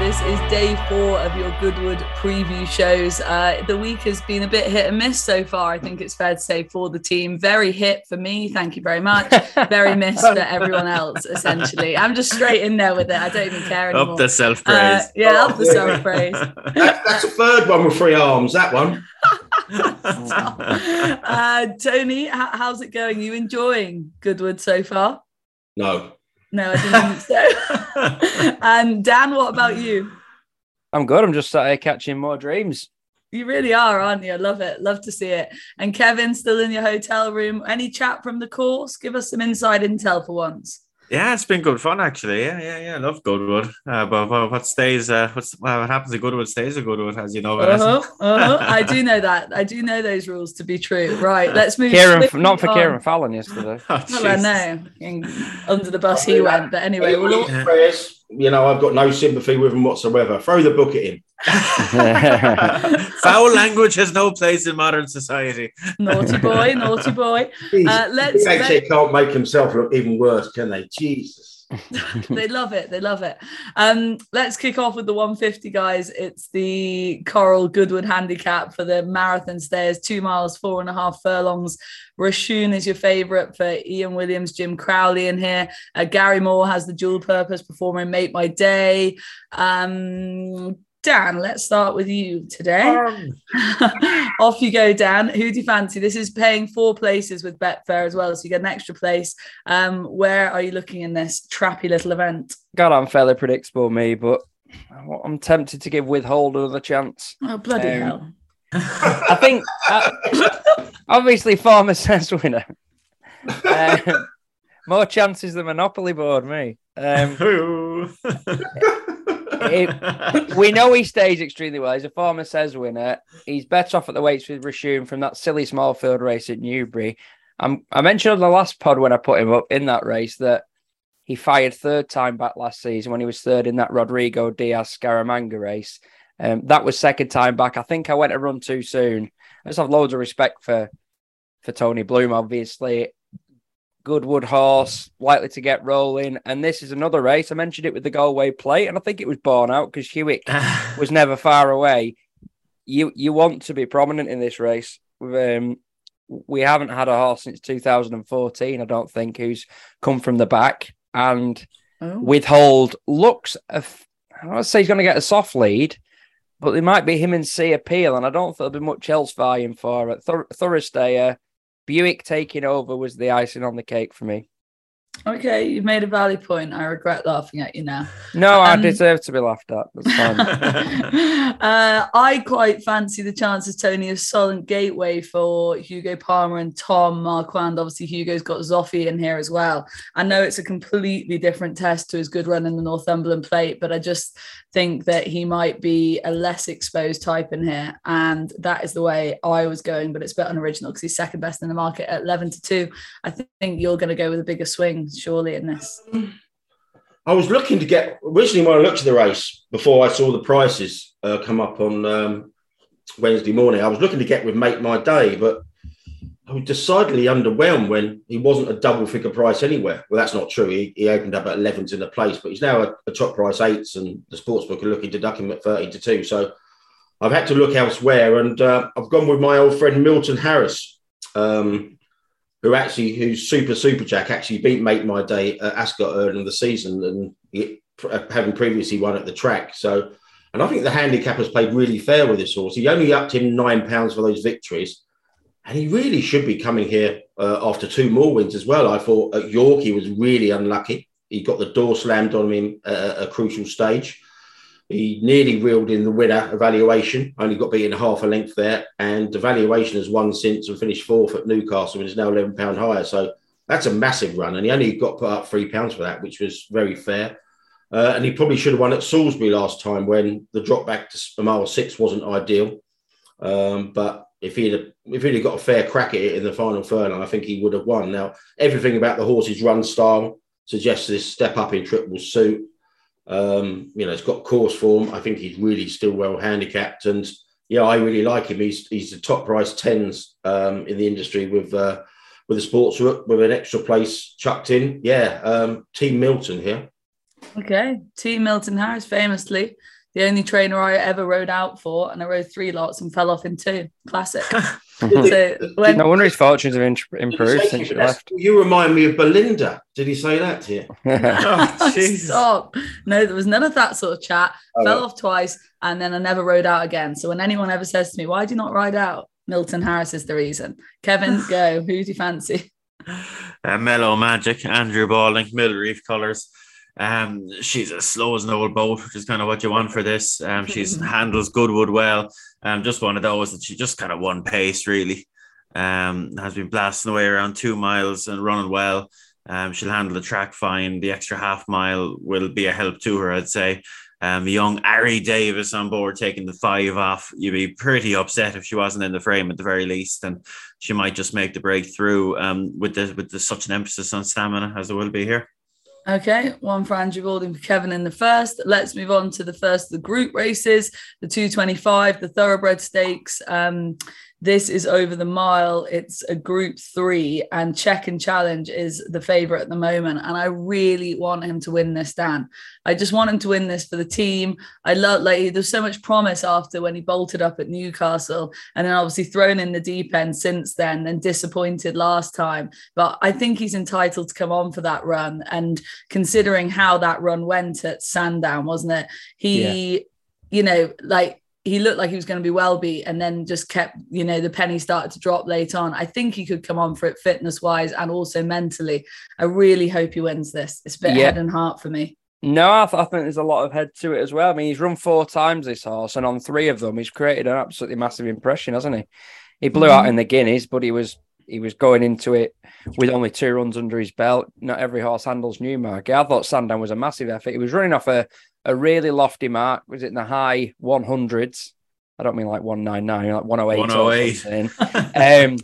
only better. This is day four of your Goodwood preview shows. Uh, the week has been a bit hit and miss so far. I think it's fair to say for the team. Very hit for me. Thank you very much. Very miss for everyone else, essentially. I'm just straight in there with it. I don't even care anymore. Up the self praise. Uh, yeah, up the self praise. That, that's a third one with three arms, that one. uh, Tony, how's it going? You enjoying Goodwood so far? No. No, I didn't think so. And Dan, what about you? I'm good. I'm just uh, catching more dreams. You really are, aren't you? I love it. Love to see it. And Kevin, still in your hotel room. Any chat from the course? Give us some inside intel for once. Yeah, it's been good fun actually. Yeah, yeah, yeah. I love Goodwood. Uh, but, but what stays, uh, what's what happens at Goodwood stays at Goodwood, as you know. Uh-huh, uh-huh. I do know that. I do know those rules to be true. Right, let's move. Kieran, not for on. Kieran Fallon yesterday. oh, well, I know. Under the bus he went, but anyway, we'll all... You know, I've got no sympathy with him whatsoever. Throw the book at him. Foul language has no place in modern society. Naughty boy, naughty boy. Uh, let's. They let... can't make himself look even worse, can they? Jesus. they love it. They love it. Um, let's kick off with the 150, guys. It's the Coral Goodwood handicap for the marathon stairs, two miles, four and a half furlongs. Rashun is your favorite for Ian Williams, Jim Crowley in here. Uh, Gary Moore has the dual purpose performer in Make My Day. Um, Dan, let's start with you today. Um. Off you go, Dan. Who do you fancy? This is paying four places with Betfair as well, so you get an extra place. Um, where are you looking in this trappy little event? God, I'm fairly predictable, me, but I'm tempted to give Withhold another chance. Oh bloody um, hell! I think uh, obviously Farmer says winner. Um, more chances than Monopoly board, me. Um, it, we know he stays extremely well. He's a former says winner. He's better off at the weights with Rashun from that silly small field race at Newbury. I'm, I mentioned on the last pod when I put him up in that race that he fired third time back last season when he was third in that Rodrigo Diaz Scaramanga race. Um, that was second time back. I think I went a run too soon. I just have loads of respect for for Tony Bloom, obviously. Goodwood horse, likely to get rolling. And this is another race. I mentioned it with the Galway plate, and I think it was borne out because Hewitt was never far away. You you want to be prominent in this race. Um, we haven't had a horse since 2014, I don't think, who's come from the back and oh. withhold looks. Of, I don't say he's going to get a soft lead, but it might be him and C appeal, and I don't think there'll be much else vying for it. Thur- Thursday, uh, Buick taking over was the icing on the cake for me. Okay, you've made a valid point. I regret laughing at you now. No, um, I deserve to be laughed at. That's fine. uh, I quite fancy the chances, Tony, of solid Gateway for Hugo Palmer and Tom Marquand. Obviously, Hugo's got Zoffy in here as well. I know it's a completely different test to his good run in the Northumberland plate, but I just think that he might be a less exposed type in here. And that is the way I was going, but it's a bit unoriginal because he's second best in the market at 11 to 2. I think you're going to go with a bigger swing, surely, in this. I was looking to get, originally when I looked at the race, before I saw the prices uh, come up on um, Wednesday morning, I was looking to get with Make My Day, but I was decidedly underwhelmed when he wasn't a double figure price anywhere. Well, that's not true. He, he opened up at 11s in the place, but he's now a, a top price eights, and the sportsbook are looking to duck him at 30 to 2. So I've had to look elsewhere, and uh, I've gone with my old friend Milton Harris, um, who actually, who's super super jack, actually beat Make My Day at Ascot early in the season, and he, having previously won at the track. So, and I think the handicap has played really fair with this horse. He only upped him nine pounds for those victories and he really should be coming here uh, after two more wins as well. I thought at York he was really unlucky. He got the door slammed on him at a crucial stage. He nearly reeled in the winner evaluation, only got beaten half a length there. And the valuation has won since and finished fourth at Newcastle and is now £11 higher. So that's a massive run. And he only got put up £3 for that, which was very fair. Uh, and he probably should have won at Salisbury last time when the drop back to mile six wasn't ideal. Um, but if he'd have, if he'd have got a fair crack at it in the final furlong, I think he would have won. Now, everything about the horse's run style suggests this step up in triple suit. Um, you know, it's got course form. I think he's really still well handicapped, and yeah, I really like him. He's he's the top price tens um, in the industry with uh, with a sports with an extra place chucked in. Yeah, um, Team Milton here. Okay. Team Milton Harris, famously the only trainer I ever rode out for, and I rode three lots and fell off in two. Classic. so when, no wonder his fortunes have improved Did he say since you you, left. You remind me of Belinda. Did he say that to you? oh, Jesus. Stop. No, there was none of that sort of chat. Oh, Fell right. off twice, and then I never rode out again. So when anyone ever says to me, "Why do you not ride out?" Milton Harris is the reason. Kevin, go. Who do you fancy? Uh, Mellow Magic, Andrew Balding, Mill Reef Colours. Um, she's as slow as an old boat, which is kind of what you want for this. Um, she's handles Goodwood well. Um, just one of those that she just kind of one pace really. Um, has been blasting away around two miles and running well. Um, she'll handle the track fine. The extra half mile will be a help to her, I'd say. Um, young Harry Davies on board taking the five off. You'd be pretty upset if she wasn't in the frame at the very least, and she might just make the breakthrough. Um, with the with the, such an emphasis on stamina as there will be here. Okay, one for Andrew Balding for Kevin in the first. Let's move on to the first of the group races, the 225, the Thoroughbred Stakes. Um, this is over the mile. It's a group three, and Check and Challenge is the favorite at the moment. And I really want him to win this, Dan. I just want him to win this for the team. I love like there's so much promise after when he bolted up at Newcastle, and then obviously thrown in the deep end since then, and disappointed last time. But I think he's entitled to come on for that run. And considering how that run went at Sandown, wasn't it? He, you know, like he looked like he was going to be well beat and then just kept, you know, the penny started to drop late on. I think he could come on for it fitness wise and also mentally. I really hope he wins this. It's a bit Yeah. head and heart for me. No, I, th- I think there's a lot of head to it as well. I mean, he's run four times this horse, and on three of them, he's created an absolutely massive impression, hasn't he? He blew out mm-hmm. in the Guineas, but he was he was going into it with only two runs under his belt. Not every horse handles Newmarket. I thought Sandown was a massive effort. He was running off a, a really lofty mark. Was it in the high 100s? I don't mean like 199, like 108 108. or something. um,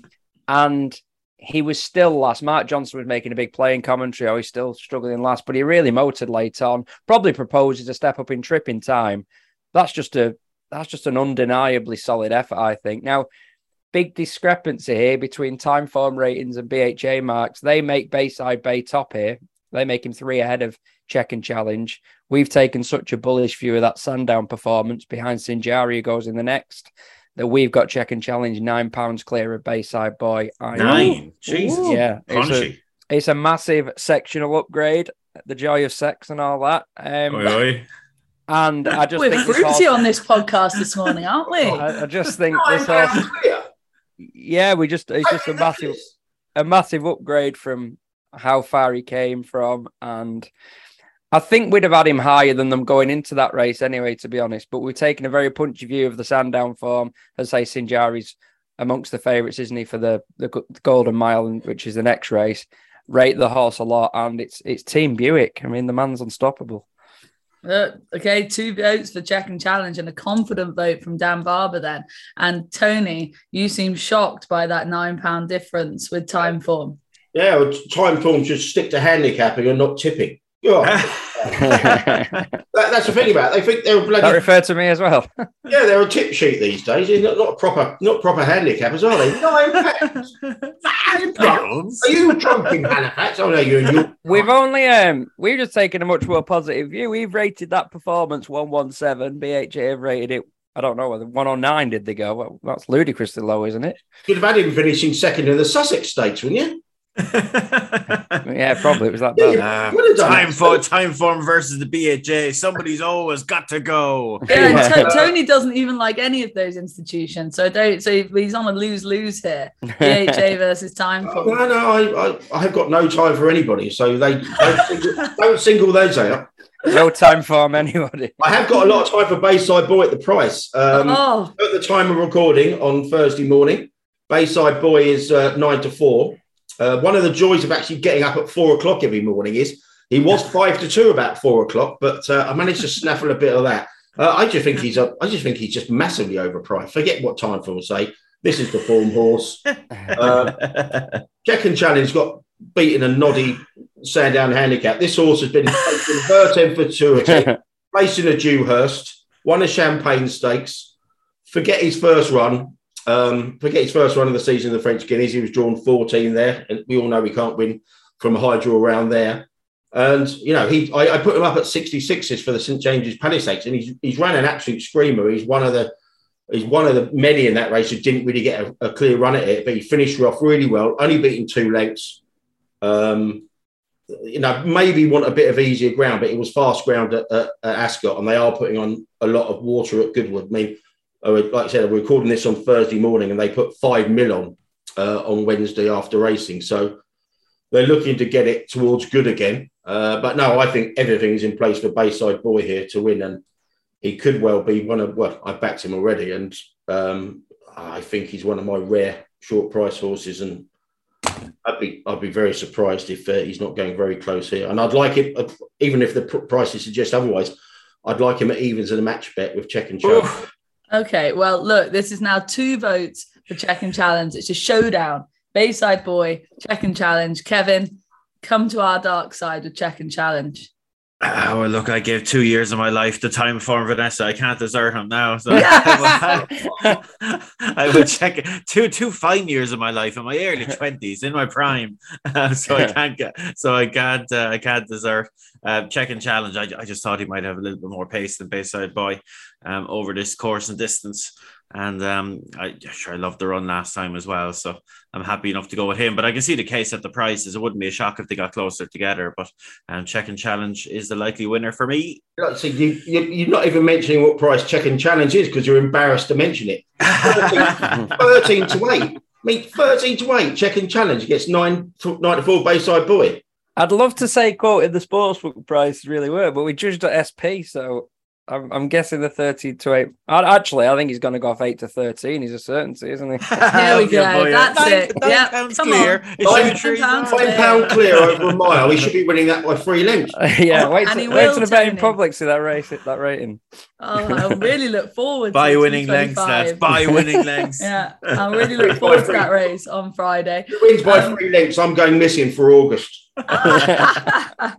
and he was still last. Mark Johnson was making a big play in commentary. Oh, he's still struggling last, but he really motored late on. Probably proposes a step up in trip in time. That's just a that's just an undeniably solid effort, I think. Now, big discrepancy here between Timeform ratings and BHA marks. They make Bayside Boy top here. They make him three ahead of Check and Challenge. We've taken such a bullish view of that Sandown performance behind Sinjari, who goes in the next. That we've got Check and Challenge nine pounds clear of Bayside Boy. I Nine. Jesus. yeah, it's a, it's a massive sectional upgrade. The joy of sex and all that. Um, Oi, oi. and I just We're think fruity horse- on this podcast this morning, aren't we? I, I just think Nine this horse. Yeah, we just it's just a massive a massive upgrade from how far he came from, and I think we'd have had him higher than them going into that race anyway, to be honest. But we've taken a very punchy view of the Sandown form, as I say, Sinjari's amongst the favourites, isn't he, for the the Golden Mile, which is the next race. Rate the horse a lot, and it's it's Team Buick. I mean, the man's unstoppable. Uh, okay, two votes for check and challenge and a confident vote from Dan Barber then. And Tony, you seem shocked by that nine pound difference with Timeform. Yeah, well, Timeform should stick to handicapping and not tipping. Yeah, that that, that's the thing about it. They think they're a bloody referred to me as well. yeah, they're a tip sheet these days. They're not, not proper, not proper handicappers, are they? Nine pounds. Nine pounds. Are you drunk in Halifax? Oh no, you and you. We've only um we've just taken a much more positive view. We've rated that performance 117. BHA have rated it. I don't know whether 109 did they go? Well, that's ludicrously low, isn't it? You'd have had him finishing second in the Sussex Stakes, wouldn't you? Yeah, probably it was that Yeah, bad. Uh, Would time for Timeform versus the BHA. Somebody's always got to go. Yeah, and Yeah. To- Tony doesn't even like any of those institutions. So I don't so he's on a lose-lose here. BHA versus time Oh, form. no, no, I, I, I have got no time for anybody, so they don't single, don't single those out. no time for anybody. I have got a lot of time for Bayside Boy at the price. Um, oh, at the time of recording on Thursday morning, Bayside Boy is uh, nine to four. Uh, one of the joys of actually getting up at four o'clock every morning is he was five to two about four o'clock, but uh, I managed to snaffle a bit of that. Uh, I just think he's a, I just think he's just massively overpriced. Forget what Timeform will say. This is the form horse. Uh, Check and Challenge got beaten a noddy Sandown handicap. This horse has been placed in Futurity, placed in a Dewhurst, won a Champagne Stakes. Forget his first run. Um, forget his first run of the season in the French Guineas. He was drawn 14 there, and we all know we can't win from a high draw around there. And you know, he I, I put him up at 66s for the St James's Palace Stakes, and he's he's ran an absolute screamer. He's one of the he's one of the many in that race who didn't really get a, a clear run at it, but he finished off really well, only beating two lengths. Um, you know, maybe want a bit of easier ground, but it was fast ground at, at, at Ascot, and they are putting on a lot of water at Goodwood. I mean, like I said, we're recording this on Thursday morning, and they put five mil on uh, on Wednesday after racing. So they're looking to get it towards good again. Uh, but no, I think everything is in place for Bayside Boy here to win, and he could well be one of. Well, I backed him already, and um, I think he's one of my rare short price horses, and I'd be I'd be very surprised if uh, he's not going very close here. And I'd like it, uh, even if the pr- prices suggest otherwise. I'd like him at evens in a match bet with check and challenge. Okay, well, look, this is now two votes for check and challenge. It's a showdown. Bayside boy, check and challenge. Kevin, come to our dark side with check and challenge. Oh, well, look, I gave two years of my life to Timeform Vanessa. I can't desert him now. So I would check it. Two two fine years of my life in my early twenties, in my prime. Uh, so I can't get. So I can't. Uh, I can't desert. Uh, check and challenge. I, I just thought he might have a little bit more pace than Bayside Boy um, over this course and distance. And um, I sure I loved the run last time as well, so I'm happy enough to go with him. But I can see the case at the prices. It wouldn't be a shock if they got closer together. But um, check and challenge is the likely winner for me. See, you, you, you're not even mentioning what price check and challenge is because you're embarrassed to mention it. 13, 13 to eight. I mean, 13 to 8, check and challenge gets 9 to, 9 to 4 Bayside Boy. I'd love to say quoted the sportsbook price really were, but we judged at SP, so I'm, I'm guessing the 13 to 8. Actually, I think he's going to go off 8 to 13. He's a certainty, isn't he? There we go. That's nine, it. Nine Yep. pounds Come clear. on. It Nine should be pounds trees. clear. Five pound clear over a mile. He should be winning that by three lengths. yeah, wait, And to, he wait will, to the betting Tony. public see that race, that rating. Oh, I really look forward Buy to winning lengths, lads. 225. Buy winning lengths. Yeah, I really look forward to that race on Friday. If he wins by Um, three lengths, I'm going missing for August.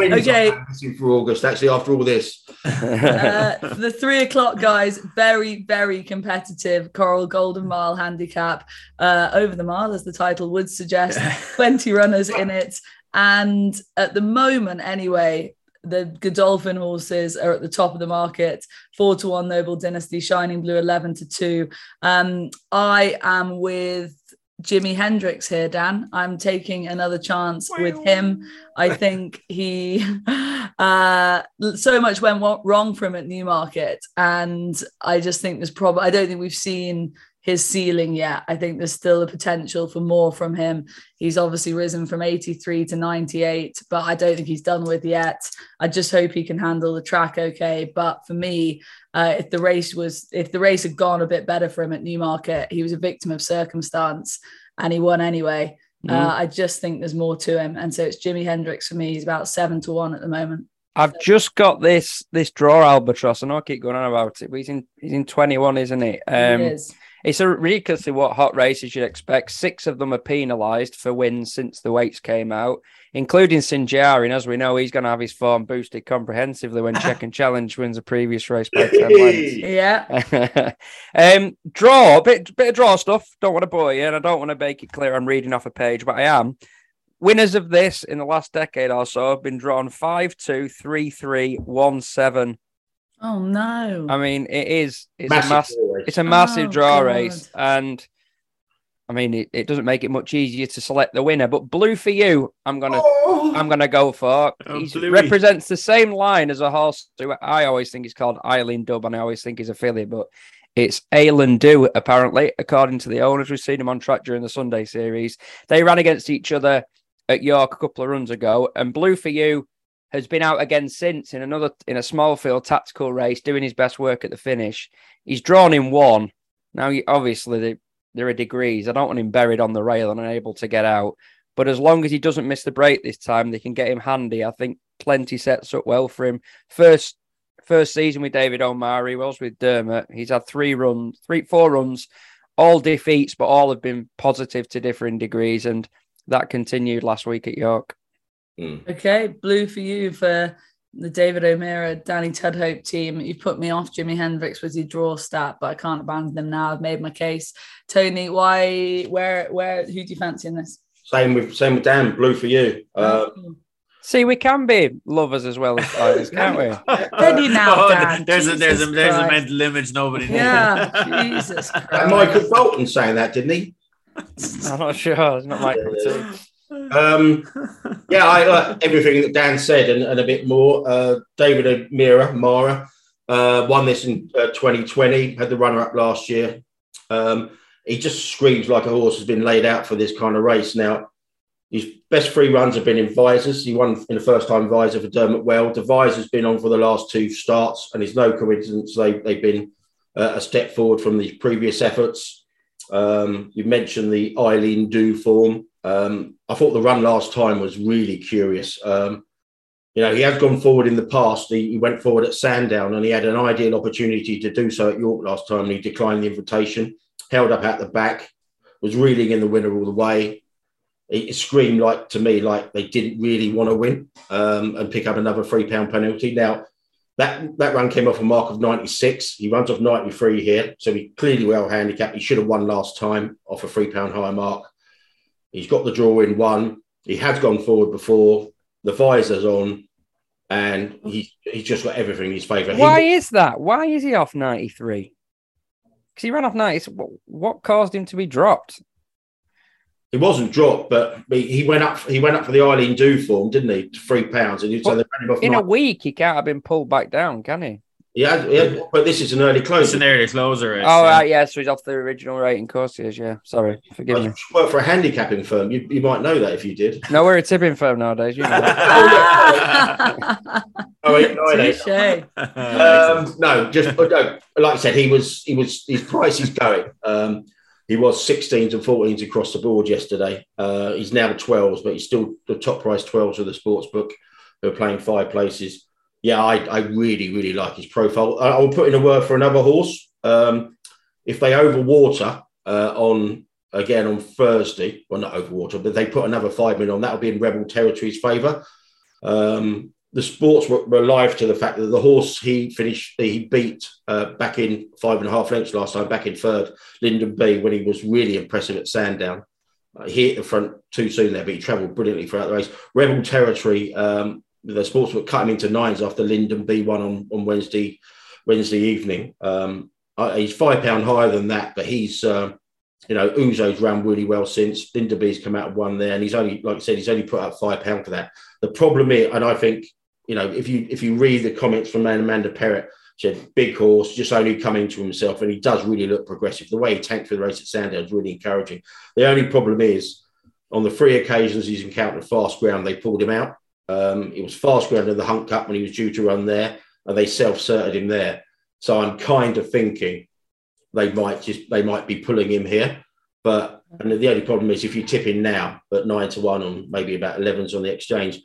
Okay, I'm going missing for August. Actually, after all this, uh, the three o'clock guys, very, very competitive Coral Golden Mile handicap uh, over the mile, as the title would suggest. 20 runners in it. And at the moment, anyway, the Godolphin horses are at the top of the market. Four to one Noble Dynasty, Shining Blue 11 to two. Um, I am with Jimi Hendrix here, Dan. I'm taking another chance with him. I think he uh so much went wrong for him at Newmarket, and I just think there's probably I don't think we've seen his ceiling yet. I think there's still a potential for more from him. He's obviously risen from 83 to 98, but I don't think he's done with yet. I just hope he can handle the track okay. But for me, uh, if the race was if the race had gone a bit better for him at Newmarket, he was a victim of circumstance and he won anyway. Mhm. Uh, I just think there's more to him, and so it's Jimi Hendrix for me. He's about seven to one at the moment. I've just got this this draw albatross. And I know I keep going on about it, but he's in he's in 21, isn't he? Um, it is. It's a ridiculously what hot races you'd expect. Six of them are penalised for wins since the weights came out, including Sinjari. And as we know, he's going to have his form boosted comprehensively when Check and Challenge wins a previous race by 10 lengths. Yeah. um, draw, bit, bit of draw stuff. Don't want to bore you, and I don't want to make it clear I'm reading off a page, but I am. Winners of this in the last decade or so have been drawn 5 2, 3 3, 1 7. Oh no. I mean, it is it's massive a mass, ball race. it's a massive Oh, draw God. race, and I mean, it, it doesn't make it much easier to select the winner. But blue for you, I'm gonna Oh, I'm gonna go for. Oh, He represents the same line as a horse who I always think is called Eileen Dub, and I always think he's a filly, but it's Ailen Do, apparently, according to the owners. We've seen him on track during the Sunday series. They ran against each other at York a couple of runs ago, and Blue for You has been out again since in another in a small field tactical race, doing his best work at the finish. He's drawn in one. Now, obviously, there are degrees. I don't want him buried on the rail and unable to get out. But as long as he doesn't miss the break this time, they can get him handy. I think plenty sets up well for him. First first season with David O'Meara, was with Dermot. He's had three runs, three, four runs, all defeats, but all have been positive to differing degrees. And that continued last week at York. Mm. Okay, blue for you for the David O'Meara, Danny Tudhope team. You put me off Jimi Hendrix with your draw stat, but I can't abandon them now. I've made my case. Tony, why, where, where, who do you fancy in this? Same with same with Dan. Blue for you. Uh, Oh, See, we can be lovers as well as fighters, can't we? Steady now, Dan. Oh, there's a there's a Jesus there's a mental image nobody needs. Yeah, Jesus And Christ. Michael Bolton saying that, didn't he? I'm not sure. It's not Michael. cup of tea. Um, yeah, I like everything that Dan said and, and a bit more. Uh, David O'Meara, Mara, uh, won this in uh, 2020, had the runner up last year. Um, he just screams like a horse has been laid out for this kind of race. Now, his best three runs have been in Visors. He won in the first time Visor for Dermot Well. The Visor's been on for the last two starts, and it's no coincidence they, they've been uh, a step forward from these previous efforts. Um, you mentioned the Eileen Do form. Um, I thought the run last time was really curious. Um, you know, he has gone forward in the past. He, he went forward at Sandown and he had an ideal opportunity to do so at York last time and he declined the invitation, held up at the back, was reeling in the winner all the way. It screamed like to me like they didn't really want to win um, and pick up another three pound penalty. Now, that, that run came off a mark of 96. He runs off 93 here. So he clearly well handicapped. He should have won last time off a three pound higher mark. He's got the draw in one. He has gone forward before. The visor's on, and he he's just got everything in his favour. He- Why is that? Why is he off 93? Because he ran off 90. What, what caused him to be dropped? He wasn't dropped, but he he went up. He went up for the Eileen Do form, didn't he? Three pounds, and he, so they ran him off. In a week, he can't have been pulled back down, can he? He had, he had- but this is an early It's close. an early closer. Race, Oh, yeah. right, yeah. So he's off the original rating course. He is, yeah. Sorry, forgive me. I work for a handicapping firm. You, you might know that if you did. No, we're a tipping firm nowadays. You know. Oh, eight, nine, eight. Touche. Um, no, just no, like I said, he was he was his price is going. Um, he was 16s and 14s across the board yesterday. Uh, he's now 12s, but he's still the top price 12s of the sports book. They're playing five places. Yeah, I, I really, really like his profile. I, I'll put in a word for another horse. Um, if they overwater uh, on again on Thursday, well, not overwater, but they put another five million on, that'll be in Rebel Territory's favour. Um, the sports were, were alive to the fact that the horse he finished, he beat uh, back in five and a half lengths last time, back in third, Lyndon B, when he was really impressive at Sandown. Uh, he hit the front too soon there, but he travelled brilliantly throughout the race. Rebel Territory, um, the sports were cut him into nines after Lyndon B won on, on Wednesday Wednesday evening. Um, he's five pound higher than that, but he's uh, you know Uzo's ran really well since Lyndon B's come out one there, and he's only like I said, he's only put up five pound for that. The problem is, and I think you know if you if you read the comments from Amanda Perrett, she said big horse, just only coming to himself, and he does really look progressive. The way he tanked for the race at Sandown is really encouraging. The only problem is on the three occasions he's encountered fast ground, they pulled him out. Um, it was fast ground in the Hunt Cup when he was due to run there, and they self-certed him there. So I'm kind of thinking they might just they might be pulling him here. But and the only problem is if you tip in now at nine to one on maybe about 11s on the exchange,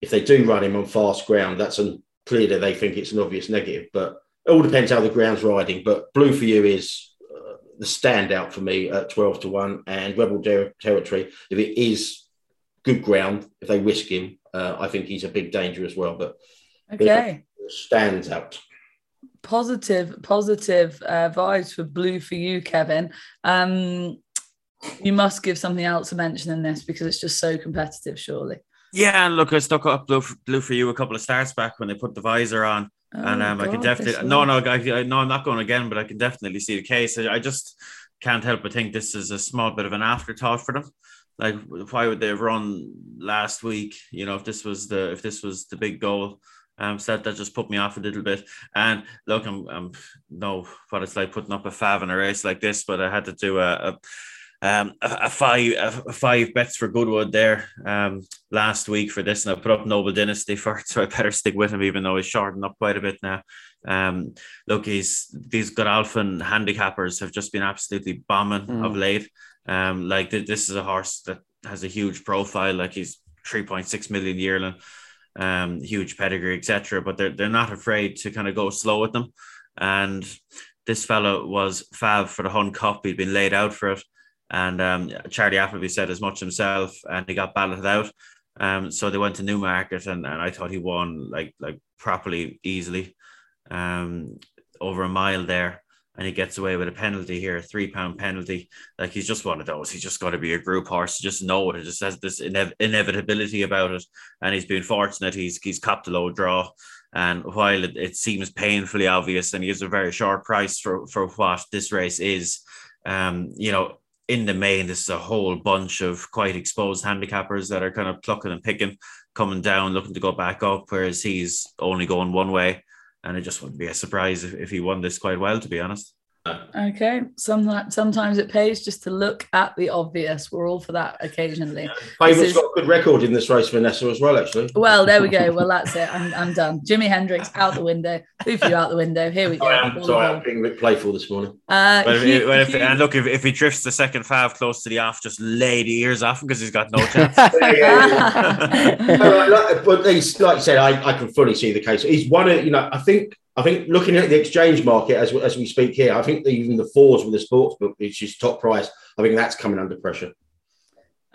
if they do run him on fast ground, that's an clearly they think it's an obvious negative. But it all depends how the ground's riding. But blue for you is uh, the standout for me at 12 to 1 and rebel Ter- territory if it is good ground if they whisk him uh, i think he's a big danger as well but Okay. stands out Positive, positive uh, vibes for blue for you, Kevin. Um, you must give something else a mention in this because it's just so competitive, surely. Yeah, and look, I stuck up blue for, blue for you a couple of starts back when they put the visor on, and Oh, um, I can definitely no, no, I, I- no, I'm not going again, but I can definitely see the case. I, I just can't help but think this is a small bit of an afterthought for them. Like, why would they have run last week? You know, if this was the if this was the big goal. Um, so that, that just put me off a little bit. And look, I'm, I'm know what it's like putting up a fav in a race like this, but I had to do a, a um, a, five a five bets for Goodwood there um, last week for this, and I put up Noble Dynasty for it, so I better stick with him, even though he's shortened up quite a bit now. Um, look, he's these Godolphin handicappers have just been absolutely bombing Mm. of late. Um, like th- this is a horse that has a huge profile, like he's three point six million yearling, um, huge pedigree, etc. But they're they're not afraid to kind of go slow with them, and this fellow was Fav for the Hunt Cup. He'd been laid out for it. And um, Charlie Appleby said as much himself, and he got balloted out. Um, so they went to Newmarket, and, and I thought he won like like properly easily, um, over a mile there. And he gets away with a penalty here, a three pound penalty. Like he's just one of those. He's just got to be a group horse. Just know it. It just has this inev- inevitability about it. And he's been fortunate. He's he's copped a low draw. And while it, it seems painfully obvious, and he gives a very short price for for what this race is, um, you know, in the main, this is a whole bunch of quite exposed handicappers that are kind of plucking and picking, coming down, looking to go back up, whereas he's only going one way and it just wouldn't be a surprise if, if he won this quite well, to be honest. Okay. Some, sometimes it pays just to look at the obvious. We're all for that occasionally. Favourite's is... got a good record in this race, Vanessa, as well, actually. Well, there we go. Well, that's it. I'm, I'm done. Jimi Hendrix out the window. Bufu out the window. Here we go. I am, sorry, I'm being a bit playful this morning. Uh, well, if, well, if, and look, if, if he drifts the second five close to the off, just lay the ears off him because he's got no chance. but he's, like I said, I, I can fully see the case. He's one of, you know, I think I think looking at the exchange market as, as we speak here, I think even the fours with the sports book, which is top price, I think that's coming under pressure.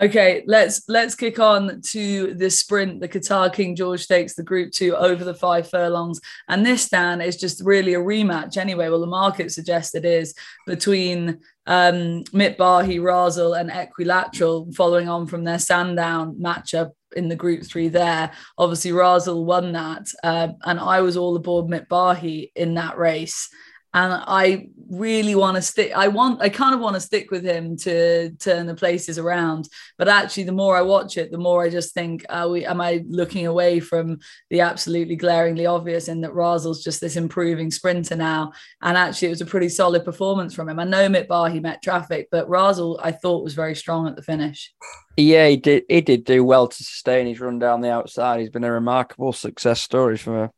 Okay, let's let's kick on to the sprint, the Qatar King George takes the Group Two over the five furlongs, and this Dan is just really a rematch anyway. Well, the market suggests it is between um, Mitbahi, Razel, and Equilateral, following on from their Sandown matchup in the group three there. Obviously, Razel won that, uh, and I was all aboard Mitbahi in that race and I really want to stick. I want, I kind of want to stick with him to turn the places around. But actually, the more I watch it, the more I just think, are we, am I looking away from the absolutely glaringly obvious in that Razel's just this improving sprinter now? And actually, it was a pretty solid performance from him. I know Mitbahi met traffic, but Razel I thought was very strong at the finish. Yeah, he did. He did do well to sustain his run down the outside. He's been a remarkable success story for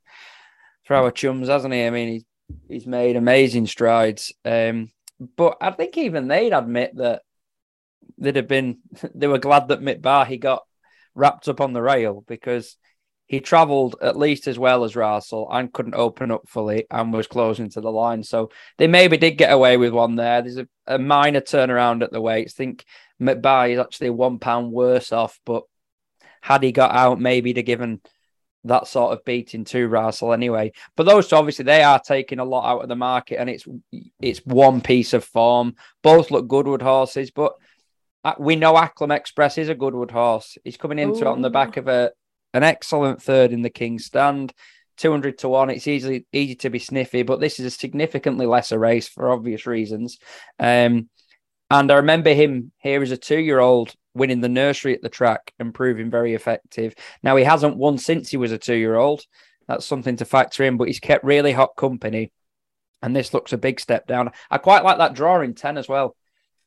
for our chums, hasn't he? I mean, he's he's made amazing strides. Um, but I think even they'd admit that they'd have been they were glad that Mitbahi got wrapped up on the rail because he travelled at least as well as Russell and couldn't open up fully and was closing to the line. So they maybe did get away with one there. There's a, a minor turnaround at the weights. I think Mitbahi is actually one pound worse off, but had he got out, maybe to given that sort of beating to Russell anyway. But those two, obviously, they are taking a lot out of the market, and it's it's one piece of form. Both look Goodwood horses, but uh, we know Acklam Express is a Goodwood horse. He's coming into Ooh. it on the back of a an excellent third in the King's Stand. 200 to 1 it's easily easy to be sniffy but this is a significantly lesser race for obvious reasons um and i remember him here as a two year old winning the nursery at the track and proving very effective. Now, he hasn't won since he was a two year old. That's something to factor in, but he's kept really hot company. And this looks a big step down. I quite like that draw in 10 as well.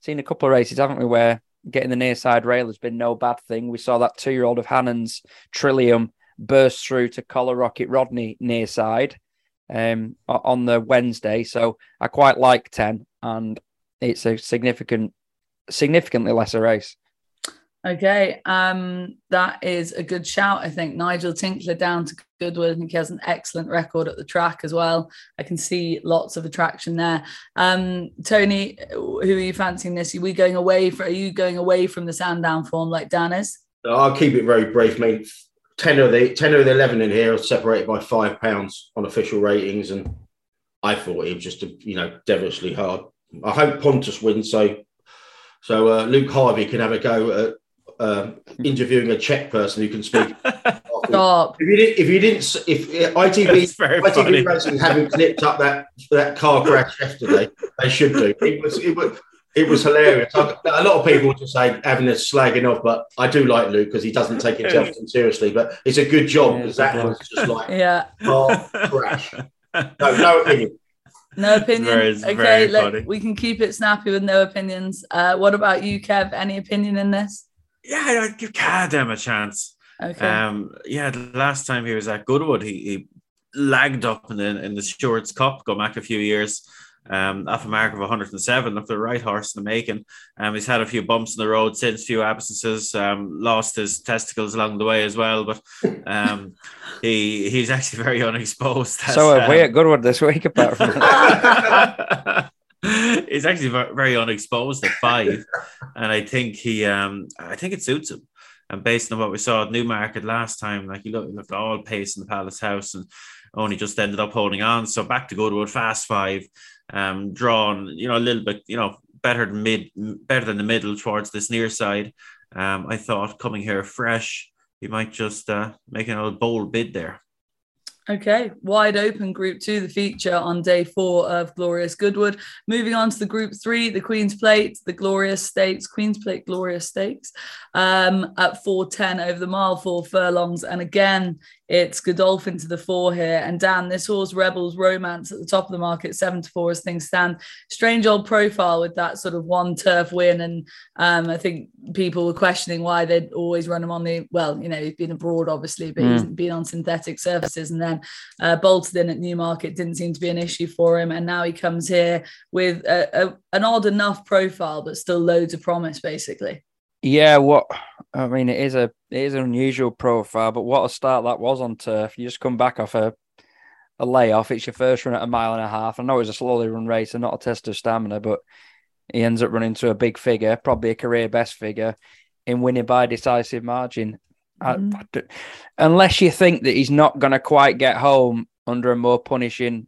Seen a couple of races, haven't we, where getting the near side rail has been no bad thing. We saw that two year old of Hannon's Trillium burst through to Collar Rocket Rodney near side um, on the Wednesday. So I quite like 10, and it's a significant, significantly lesser race. Okay, um, that is a good shout. I think Nigel Tinkler down to Goodwood. I think he has an excellent record at the track as well. I can see lots of attraction there. Um, Tony, who are you fancying this? Are we going away for? Are you going away from the Sandown form like Dan is? I'll keep it very brief. I mean, ten of the ten of the eleven in here are separated by five pounds on official ratings, and I thought it was just a, you know devilishly hard. I hope Pontus wins so so uh, Luke Harvey can have a go at um, interviewing a Czech person who can speak. Stop. If you, didn't, if you didn't, if ITV, ITV Racing haven't clipped up that that car crash yesterday, they should do. It was it was it was hilarious. I, a lot of people just say having a slagging off, but I do like Luke because he doesn't take himself too seriously. But it's a good job because yeah, that was just like yeah, car crash. No, no opinion. No opinion. Very, okay, very let, we can keep it snappy with no opinions. Uh, what about you, Kev? Any opinion in this? yeah, give Cadem a chance. Okay. Um, yeah, the last time he was at Goodwood, he, he lagged up in the in the Stewards Cup, go back a few years. Um, off a mark of 107, looked the right horse in the making. Um, he's had a few bumps in the road since, few absences, um, lost his testicles along the way as well. But um, he he's actually very unexposed. so uh, we at Goodwood this week, apart from he's actually very unexposed at five, and I think he, um, I think it suits him. And based on what we saw at Newmarket last time, like he looked, he looked all pace in the Palace House, and only just ended up holding on. So back to Goodwood, fast five. Um, drawn, you know, a little bit, you know, better than mid, better than the middle towards this near side. Um, I thought coming here fresh, he might just uh, make a bold bid there. Okay, wide open group two, the feature on day four of Glorious Goodwood. Moving on to the group three, the Queen's Plate, the Glorious Stakes, Queen's Plate Glorious Stakes um, at 410 over the mile, four furlongs. And again, it's Godolphin to the four here. And Dan, this horse, Rebels Romance at the top of the market, seven to four as things stand. Strange old profile with that sort of one turf win. And um, I think people were questioning why they'd always run him on the, well, you know, he's been abroad, obviously, but mm. he's been on synthetic surfaces. And then uh, bolted in at Newmarket didn't seem to be an issue for him. And now he comes here with a, a, an odd enough profile, but still loads of promise, basically. Yeah, what I mean, it is a it is an unusual profile, but what a start that was on turf. You just come back off a a layoff. It's your first run at a mile and a half. I know it was a slowly run race and not a test of stamina, but he ends up running to a big figure, probably a career best figure, in winning by a decisive margin. Mm. I, I unless you think that he's not going to quite get home under a more punishing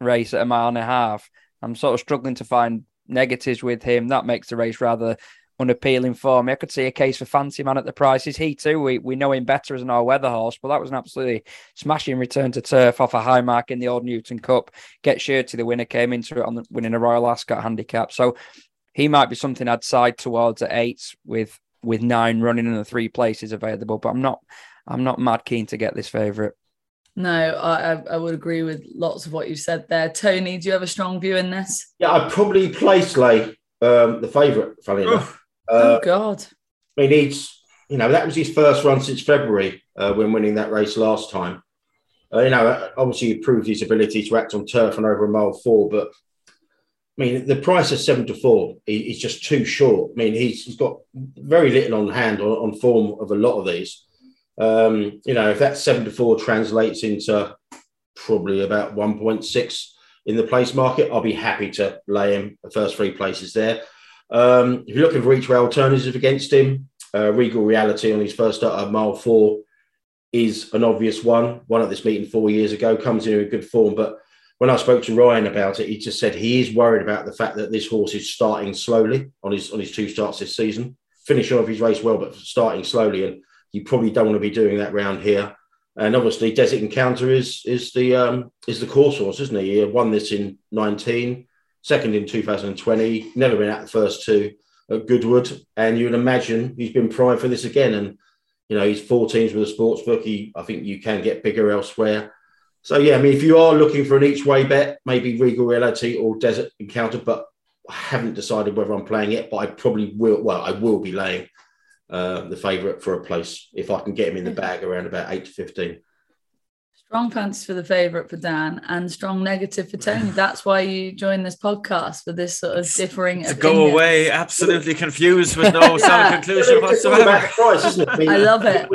race at a mile and a half, I'm sort of struggling to find negatives with him. That makes the race rather unappealing for me. I could see a case for Fancy Man at the prices. He too, we, we know him better as an all weather horse, but that was an absolutely smashing return to turf off a high mark in the Old Newton Cup. Get Shirty, the winner, came into it on the, winning a Royal Ascot handicap. So he might be something I'd side towards at eight with with nine running in the three places available. But I'm not I'm not mad keen to get this favourite. No, I, I would agree with lots of what you said there. Tony, do you have a strong view in this? Yeah, I'd probably place Lay um, the favourite, funny enough. Uh, oh God! I mean, he's you know that was his first run since February uh, when winning that race last time. Uh, you know, obviously he proved his ability to act on turf and over a mile four, but I mean, the price of seven to four is just too short. I mean, he's, he's got very little on hand on, on form of a lot of these. Um, you know, if that seven to four translates into probably about 1.6 in the place market, I'll be happy to lay him the first three places there. Um, if you're looking for each way alternative against him, uh, Regal Reality on his first start at mile four is an obvious one. One at this meeting four years ago comes in in good form. But when I spoke to Ryan about it, he just said he is worried about the fact that this horse is starting slowly on his on his two starts this season, finishing off his race well, but starting slowly. And you probably don't want to be doing that round here. And obviously, Desert Encounter is is the um, is the course horse, isn't he? He won this in 19 second in 2020, never been at the first two at Goodwood. And you'd imagine he's been primed for this again. And, you know, he's 14s with a sports book. He, I think you can get bigger elsewhere. So, yeah, I mean, if you are looking for an each way bet, maybe Regal Reality or Desert Encounter, but I haven't decided whether I'm playing it, but I probably will. Well, I will be laying uh, the favourite for a place if I can get him in the bag around about 8 to 15. Strong pants for the favourite for Dan and strong negative for Tony. That's why you joined this podcast for this sort of differing. To go away absolutely confused with no solid conclusion whatsoever. Price, I love it.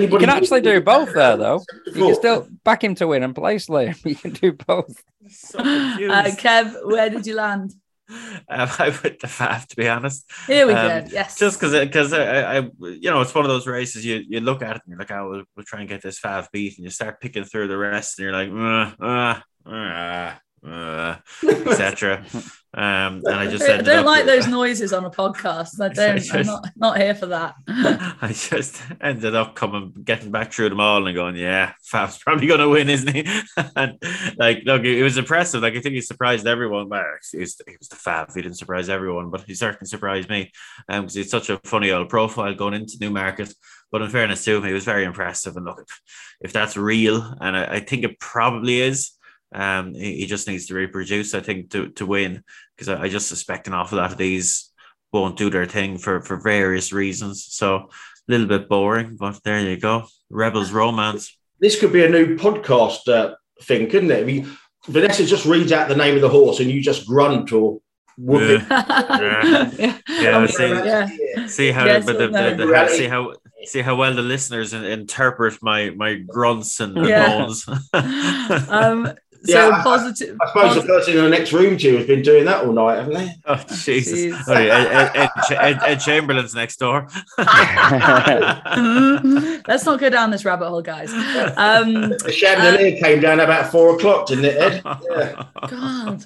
You can actually do both there, though. You can still back him to win and place Liam. You can do both. So uh, Kev, where did you land? Um, I went the Fav to be honest. Here we um, go. Yes, just because because I, I, you know it's one of those races you you look at it and you're like, oh, we'll, we'll try and get this Fav beat, and you start picking through the rest, and you're like, uh, uh, uh, uh, etc. Um, and I just I don't like those noises on a podcast. I don't. Just, I'm not, not here for that. I just ended up coming, getting back through them all, and going, "Yeah, Fab's probably going to win, isn't he?" and like, look, it was impressive. Like, I think he surprised everyone. But he was, he was the Fav. He didn't surprise everyone, but he certainly surprised me because um, he's such a funny old profile going into Newmarket. But in fairness to him, he was very impressive. And look, if, if that's real, and I, I think it probably is um, he, he, just needs to reproduce, I think, to, to win because I, I, just suspect an awful lot of these won't do their thing for, for various reasons. So a little bit boring, but there you go. Rebels romance. This could be a new podcast uh, thing, couldn't it? I mean, Vanessa just reads out the name of the horse and you just grunt or whoop yeah. yeah. yeah. see, yeah. see how, yes, but the, the, the, see how see how well the listeners interpret my my grunts and yeah. moans. um, so yeah, positive. I, I suppose positive. the person in the next room to you has been doing that all night, haven't they? Oh Jesus! Oh, Ed, Ed, Ed, Ed, Chamberlain's next door. Let's not go down this rabbit hole, guys. Um, the chandelier uh, came down about four o'clock, didn't it, Ed? Yeah. God.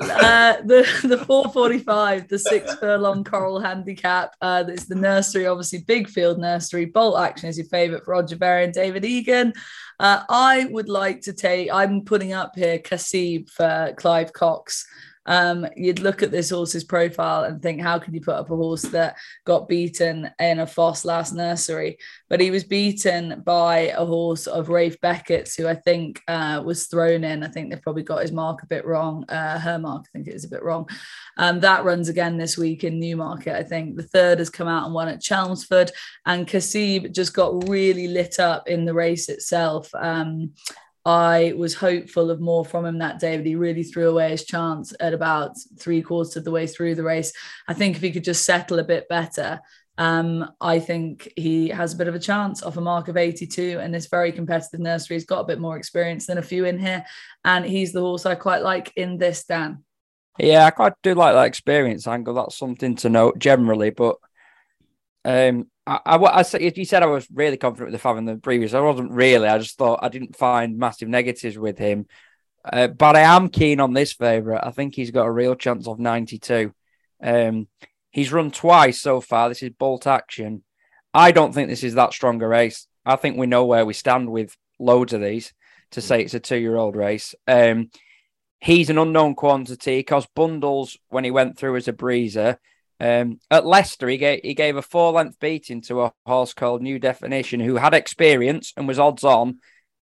uh, the the 445, the six furlong coral handicap. Uh, it's the nursery, obviously big field nursery. Bolt action is your favourite for Roger Berry and David Egan. Uh, I would like to take. I'm putting up here Kasib for Clive Cox um, you'd look at this horse's profile and think, how can you put up a horse that got beaten in a Ffos Las nursery? But he was beaten by a horse of Ralph Beckett's, who I think uh, was thrown in. I think they've probably got his mark a bit wrong. Uh, her mark, I think it is a bit wrong. Um, that runs again this week in Newmarket. I think the third has come out and won at Chelmsford, and Kasib just got really lit up in the race itself. Um, I was hopeful of more from him that day, but he really threw away his chance at about three quarters of the way through the race. I think if he could just settle a bit better, um, I think he has a bit of a chance off a mark of 82 and this very competitive nursery. He's got a bit more experience than a few in here, and he's the horse I quite like in this, Dan. Yeah, I quite do like that experience angle. That's something to note generally, but um, I, I, I said you said I was really confident with the Fav in the previous. I wasn't really. I just thought I didn't find massive negatives with him. Uh, but I am keen on this favourite. I think he's got a real chance of 92. Um, he's run twice so far. This is bolt action. I don't think this is that strong a race. I think we know where we stand with loads of these to say it's a two year old race. Um, he's an unknown quantity because Bundles, when he went through as a breezer, um, at Leicester, he gave, he gave a four length beating to a horse called New Definition, who had experience and was odds on,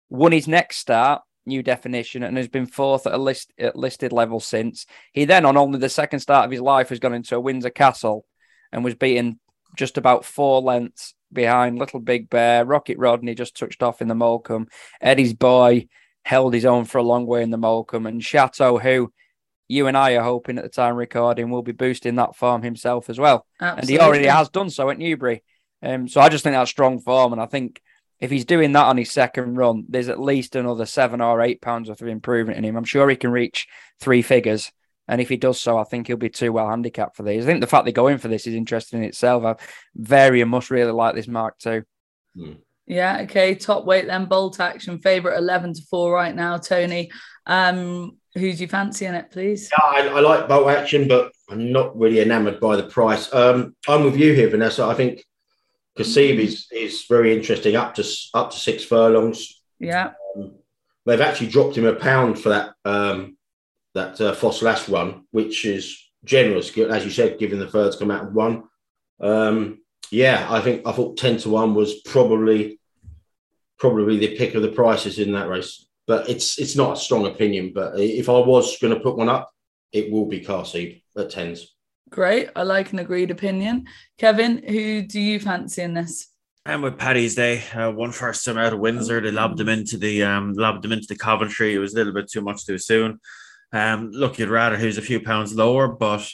won his next start, New Definition, and has been fourth at a list at listed level since. He then, on only the second start of his life, has gone into a Windsor Castle and was beaten just about four lengths behind Little Big Bear. Rocket Rodney just touched off in the Molecomb. Eddie's boy held his own for a long way in the Molecomb, and Chateau, who you and I are hoping at the time recording will be boosting that form himself as well. Absolutely. And he already has done so at Newbury. Um, so I just think that's strong form. And I think if he's doing that on his second run, there's at least another seven or eight pounds worth of improvement in him. I'm sure he can reach three figures. And if he does so, I think he'll be too well handicapped for these. I think the fact they go in for this is interesting in itself. I very much really like this mark too. Hmm. Yeah, okay. Top weight then, bolt action, favorite 11 to 4 right now, Tony. Um, who do you fancy in it, please? Yeah, I, I like bolt action, but I'm not really enamoured by the price. Um, I'm with you here, Vanessa. I think Kasib is is very interesting, up to up to six furlongs. Yeah, um, they've actually dropped him a pound for that um, that uh, Ffos Las run, which is generous, as you said, given the thirds come out and one. Um, yeah, I think I thought ten to one was probably probably the pick of the prices in that race but it's it's not a strong opinion. But if I was going to put one up, it will be Kasib at tens. Great, I like an agreed opinion. Kevin, who do you fancy in this? And with Paddy's Day, uh, one first time out of Windsor, they lobbed them into the um, lobbed them into the Coventry. It was a little bit too much too soon. Um, look, you'd rather who's a few pounds lower, but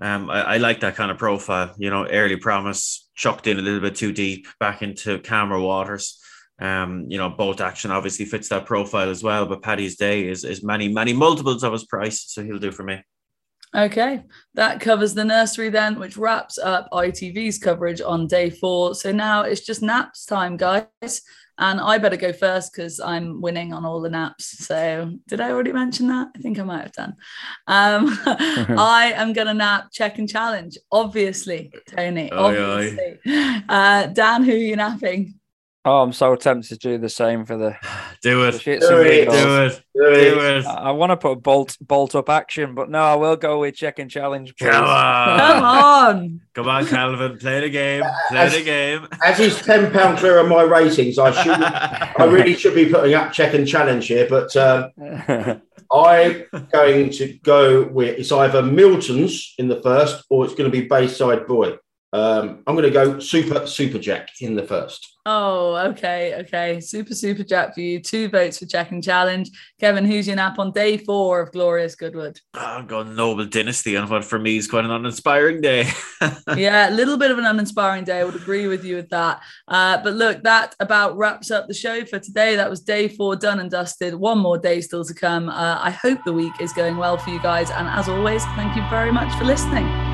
um, I, I, like that kind of profile. You know, early promise, chucked in a little bit too deep back into calmer waters. Um, you know, bolt action obviously fits that profile as well, but Paddy's Day is is many, many multiples of his price, so he'll do for me. Okay, that covers the nursery then, which wraps up ITV's coverage on day four. So now it's just naps time, guys. And I better go first because I'm winning on all the naps. So, did I already mention that? I think I might have done. Um, I am going to nap, check and challenge, obviously, Tony. Obviously. Uh, Dan, who are you napping? Oh, I'm so tempted to do the same for the do it, do it, do it, do it. I, want to put bolt bolt up action, but no, I will go with check and challenge. Please. Come on, come on, come on, Calvin, play the game, play as, the game. As he's ten pound clear of my ratings, I should, I really should be putting up check and challenge here, but um, I'm going to go with it's either Milton's in the first or it's going to be Bayside Boy. Um, I'm going to go Super Super Jack in the first. Oh, okay, okay. Super Super Jack for you. Two votes for Check and Challenge. Kevin, who's your nap on day four of Glorious Goodwood? Oh, I'm going Noble Dynasty on what for me is quite an uninspiring day. yeah, a little bit of an uninspiring day. I would agree with you with that. Uh, but look, that about wraps up the show for today. That was day four done and dusted. One more day still to come. Uh, I hope the week is going well for you guys. And as always, thank you very much for listening.